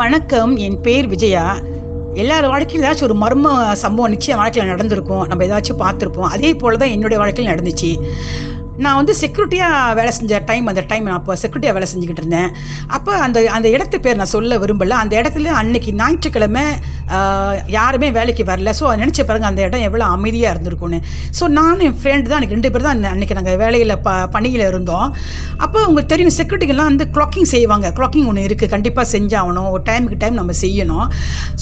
வணக்கம் என் பேர் விஜயா. எல்லார் வாழ்க்கையில் ஏதாச்சும் ஒரு மர்ம சம்பவம் நிச்சயம் வாழ்க்கையில் நடந்திருக்கும். நம்ம ஏதாச்சும் பார்த்துருப்போம். அதே போல தான் என்னுடைய வாழ்க்கையில் நடந்துச்சு. நான் வந்து செக்யூரிட்டியாக வேலை செஞ்ச டைம் அந்த டைம் நான் அப்போ செக்யூரிட்டியாக வேலை செஞ்சுக்கிட்டு இருந்தேன். அப்போ அந்த அந்த இடத்து பேர் நான் சொல்ல விரும்பல. அந்த இடத்துல அன்னைக்கு ஞாயிற்றுக்கிழமை யாருமே வேலைக்கு வரல. ஸோ நினச்ச பாருங்க அந்த இடம் எவ்வளோ அமைதியாக இருந்திருக்கும்னு. ஸோ நானும் என் ஃப்ரெண்டு தான் எனக்கு ரெண்டு பேர் தான் அன்றைக்கி நாங்கள் வேலையில் ப பணியில் இருந்தோம். அப்போ உங்களுக்கு தெரியும் செக்யூரிட்டிகள்லாம் வந்து க்ளாக்கிங் செய்வாங்க. க்ளாக்கிங் ஒன்று இருக்குது கண்டிப்பாக செஞ்சாகணும். ஒரு டைமுக்கு டைம் நம்ம செய்யணும்.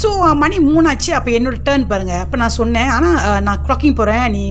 ஸோ மணி மூணாச்சு. அப்போ என்னோடய டேர்ன் பாருங்கள் அப்போ நான் சொன்னேன் ஆனால் நான் க்ளாக்கிங் போகிறேன் நீ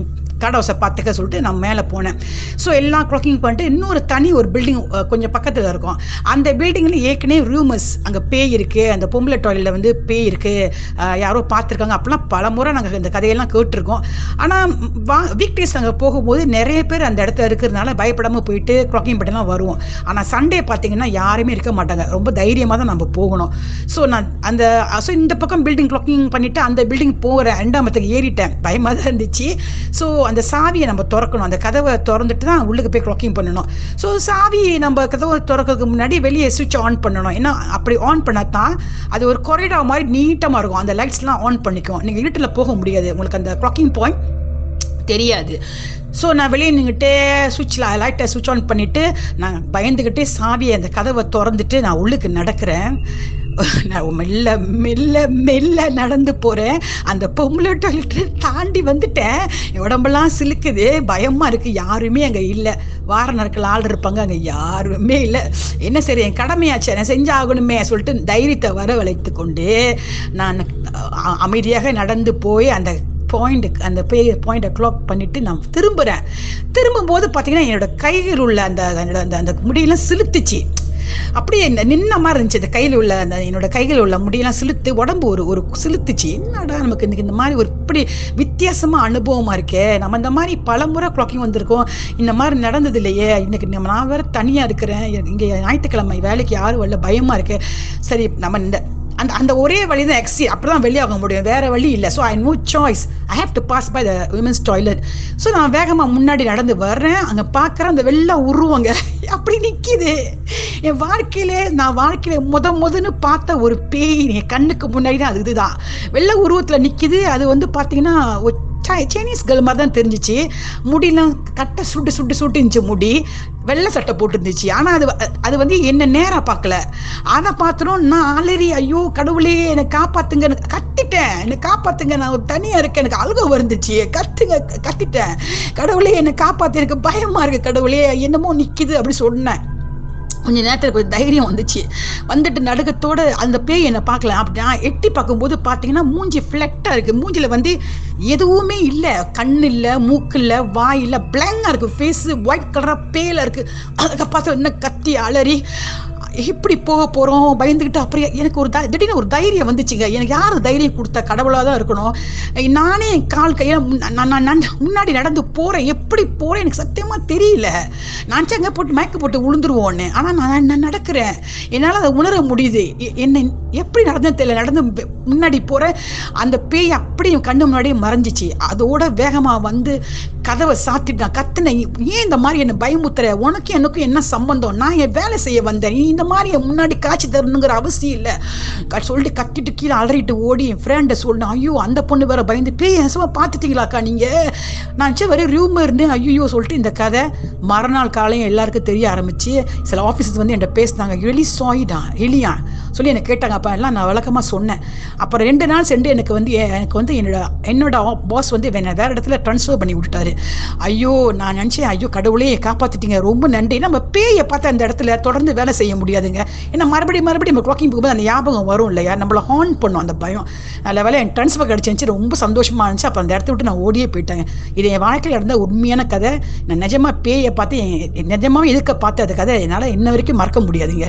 கடவுசை பார்த்துக்க சொல்லிட்டு நான் மேலே போனேன். ஸோ எல்லாம் க்ளாக்கிங் பண்ணிட்டு இன்னொரு தனி ஒரு பில்டிங் கொஞ்சம் பக்கத்தில் இருக்கும். அந்த பில்டிங்கில் ஏற்கனவே ரூமர்ஸ் அங்கே பேய் இருக்குது அந்த பொம்பளை டாய்லெட்டில் வந்து பேய் இருக்குது யாரோ பார்த்துருக்காங்க. அப்படிலாம் பல முறை நாங்கள் இந்த கதையெல்லாம் கேட்டிருக்கோம். ஆனால் வா வீக் டேஸ் நாங்கள் போகும்போது நிறைய பேர் அந்த இடத்துல இருக்கிறதுனால பயப்படாமல் போயிட்டு க்ளாக்கிங் பண்ணிலாம் வருவோம். ஆனால் சண்டே பார்த்தீங்கன்னா யாருமே இருக்க மாட்டாங்க. ரொம்ப தைரியமாக தான் நம்ம போகணும். ஸோ நான் அந்த ஸோ இந்த பக்கம் பில்டிங் க்ளாக்கிங் பண்ணிவிட்டு அந்த பில்டிங் போகிற ரெண்டாமத்துக்கு ஏறிட்டேன். பயமாக தான் இருந்துச்சு. ஸோ அந்த சாவியை நம்ம திறக்கணும். அந்த கதவை திறந்துட்டு தான் உள்ளுக்கு போய் க்ளாக்கிங் பண்ணணும். ஸோ சாவி நம்ம கதவை திறக்கிறதுக்கு முன்னாடி வெளியே சுவிட்ச் ஆன் பண்ணணும். ஏன்னா அப்படி ஆன் பண்ணால் தான் அது ஒரு கொரிடா மாதிரி நீட்டமாக இருக்கும். அந்த லைட்ஸ்லாம் ஆன் பண்ணிக்கும். நீங்கள் இருட்டில் போக முடியாது. உங்களுக்கு அந்த க்ளாக்கிங் பாயிண்ட் தெரியாது. ஸோ நான் வெளியே நின்றுட்டு சுவிட்சில் லைட்டை சுவிட்ச் ஆன் பண்ணிவிட்டு நான் பயந்துக்கிட்டே சாவியை அந்த கதவை திறந்துட்டு நான் உள்ளுக்கு நடக்கிறேன். நான் மெல்ல மெல்ல மெல்ல நடந்து போகிறேன் அந்த பொம்பளை டாய்லெட்டை தாண்டி வந்துட்டேன். என் உடம்பெல்லாம் சிலுக்குது. பயமாக இருக்குது யாருமே அங்கே இல்லை. வார நாட்கள் ஆள் இருப்பாங்க. அங்கே யாருமே இல்லை. என்ன சரி என் கடமையாச்சு. நான் செஞ்சாகணுமே சொல்லிட்டு தைரியத்தை வரவழைத்து கொண்டு நான் அமைதியாக நடந்து போய் அந்த பாயிண்ட்டுக்கு அந்த பே பாயிண்ட்டை க்ளாக் பண்ணிட்டு நான் திரும்புகிறேன் திரும்பும்போது பார்த்தீங்கன்னா என்னோட கையில் உள்ள அந்த என்னோட அந்த அந்த முடியெல்லாம் சிலுத்துச்சு. அப்படியே நின்ன மாதிரி இருந்துச்சு. இந்த கையில் உள்ள அந்த என்னோட கையில் உள்ள முடியெல்லாம் சிலுத்து உடம்பு ஒரு ஒரு சிலுத்துச்சு. என்னடா நமக்கு இன்னைக்கு இந்த மாதிரி ஒரு இப்படி வித்தியாசமாக அனுபவமா இருக்கே. நம்ம இந்த மாதிரி பல முறை க்ளாக்கிங் வந்திருக்கோம். இந்த மாதிரி நடந்தது இல்லையே. இன்னைக்கு நம்ம நான் வேற தனியாக இருக்கிறேன். இங்கே ஞாயிற்றுக்கிழமை வேலைக்கு யாரும் வரல பயமா இருக்கு. சரி நம்ம இந்த அந்த அந்த ஒரே வழி தான் எக்ஸி அப்படி தான் வெளியாக முடியும் வேறு வழி இல்லை. So I no choice I have to pass by the women's toilet so நான் வேகமாக முன்னாடி நடந்து வர்றேன். அங்கே பார்க்குறேன் அந்த வெள்ளை உருவங்க அப்படி நிற்கிது என் வாழ்க்கையிலே நான் வாழ்க்கையில் முத முதன்னு பார்த்த ஒரு பேய் என் கண்ணுக்கு முன்னாடி தான். அது இதுதான். வெள்ளை உருவத்தில் நிற்கிது அது வந்து பார்த்தீங்கன்னா சைனீஸ் கேர்ள் மாதிரி தான் தெரிஞ்சிச்சு. முடியெல்லாம் கட்ட சுட்டு சுட்டு சுட்டு இருந்துச்சு முடி. வெள்ளை சட்டை போட்டுருந்துச்சு. ஆனால் அது வ- அது வந்து என்ன நேராக பார்க்கல அதை பார்த்துரும் நான் அலறி ஐயோ கடவுளே என்னை காப்பாத்துங்க. கத்திட்டேன். என்னை காப்பாத்துங்க. நான் ஒரு இருக்கேன். எனக்கு அழுக வந்துச்சு கத்துங்க கத்திட்டேன். கடவுளே என்னை காப்பாத்து. எனக்கு பயமா இருக்கு கடவுளே. என்னமோ நிற்கிது அப்படி சொன்னேன். கொஞ்ச நேரத்தில் கொஞ்சம் தைரியம் வந்துச்சு. வந்துட்டு நடுக்கத்தோட அந்த பேய் என்னை பார்க்கல. அப்படி நான் எட்டி பார்க்கும்போது பார்த்தீங்கன்னா மூஞ்சி ஃப்ளெட்டாக இருக்குது மூஞ்சியில் வந்து எதுவுமே இல்லை. கண் இல்லை மூக்கு இல்லை வாய் இல்லை. பிளாங்காக இருக்குது ஃபேஸு ஒயிட் கலராக பேயில் இருக்குது அதுக்கு பார்த்து என்ன கத்தி அலறி எப்படி போக போகிறோம் பயந்துக்கிட்டு அப்படியே எனக்கு ஒரு த- திடீர்னு ஒரு தைரியம் வந்துச்சுங்க. எனக்கு யார் தைரியம் கொடுத்தா கடவுளாக தான் இருக்கணும் நானே என் கால் கையில் நான் நான் முன்னாடி நடந்து போகிறேன் எப்படி போகிறேன் எனக்கு சத்தியமாக தெரியல. நான் சங்க போட்டு மயக்க போட்டு விழுந்துருவோன்னு ஆனால் நான் நான் நடக்கிறேன். என்னால் அதை உணர முடியுது. எ- எப்படி நடந்தேன் தெரியல. நடந்து முன்னாடி போகிறேன் அந்த பேய் அப்படியே என் கண்ணு முன்னாடியே மறைஞ்சிச்சு. அதோட வேகமாக வந்து கதவை சாத்திட்டான் கத்துனேன் ஏன் இந்த மாதிரி என்ன பயமுத்துற? உனக்கும் எனக்கும் என்ன சம்பந்தம்? நான் என் வேலை செய்ய வந்தேன்? நீ இந்த மாதிரி என் முன்னாடி காய்ச்சி தரணுங்கிற அவசியம் இல்லை. க- சொல்லிட்டு கத்திட்டு கீழே அலறிட்டு ஓடி என் ஃப்ரெண்டை சொல்லணும் ஐயோ அந்த பொண்ணு வேற பயந்து பேய் எசமா பார்த்துட்டீங்களாக்கா நீங்க? நான் சே வரை ரூம் இருந்தேன். ஐயோ சொல்லிட்டு இந்த கதை மறுநாள் காலையும் எல்லாருக்கும் தெரிய ஆரம்பிச்சு சில ஆஃபீஸஸ் வந்து என்கிட்ட பேசினாங்க எலி சாயிடான் எலியான் சொல்லி என்னை கேட்டாங்க. அப்போ எல்லாம் நான் வழக்கமாக சொன்னேன். அப்புறம் ரெண்டு நாள் சென்று எனக்கு வந்து எனக்கு வந்து என்னோட என்னோட பாஸ் வந்து வேணா வேறு இடத்துல ட்ரான்ஸ்ஃபர் பண்ணி விட்டுட்டாரு. ஐயோ நான் நினச்சேன் ஐயோ கடவுளே காப்பாற்றிட்டீங்க ரொம்ப நன்றி. நம்ம பேயை பார்த்து அந்த இடத்துல தொடர்ந்து வேலை செய்ய முடியாதுங்க. ஏன்னா மறுபடியும் மறுபடியும் நம்ம வாக்கிங் போகும்போது அந்த ஞாபகம் வரும் இல்லையா? நம்மளை ஹார்ன் பண்ணும் அந்த பயம். நல்ல வேலை என் ட்ரான்ஸ்ஃபர் கிடச்சிருந்துச்சு. ரொம்ப சந்தோஷமாக இருந்துச்சு. அப்போ அந்த இடத்த விட்டு நான் ஓடியே போயிட்டேன் இது என் வாழ்க்கையில் இருந்த உண்மையான கதை. நான் நிஜமாக பேயை பார்த்து என் நிஜமாவே எதுக்க பார்த்து அது கதை என்னால் இன்ன வரைக்கும் மறக்க முடியாதுங்க.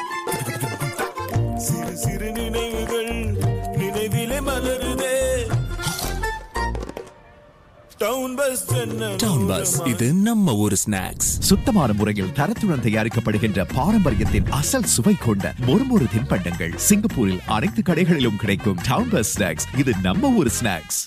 சிறு சிறு நினைவுகள் நினைவிலே மலருதே. டவுன் பஸ் ஜன்னல் டவுன் பஸ் இது நம்ம ஒரு ஸ்நாக்ஸ் சுத்தமான முறையில் தரத்துடன் தயாரிக்கப்படுகின்ற பாரம்பரியத்தின் அசல் சுவை கொண்ட மொறுமொறு தின்பண்டங்கள் சிங்கப்பூரில் அனைத்து கடைகளிலும் கிடைக்கும் டவுன் பஸ் ஸ்நாக்ஸ் இது நம்ம ஒரு ஸ்நாக்ஸ்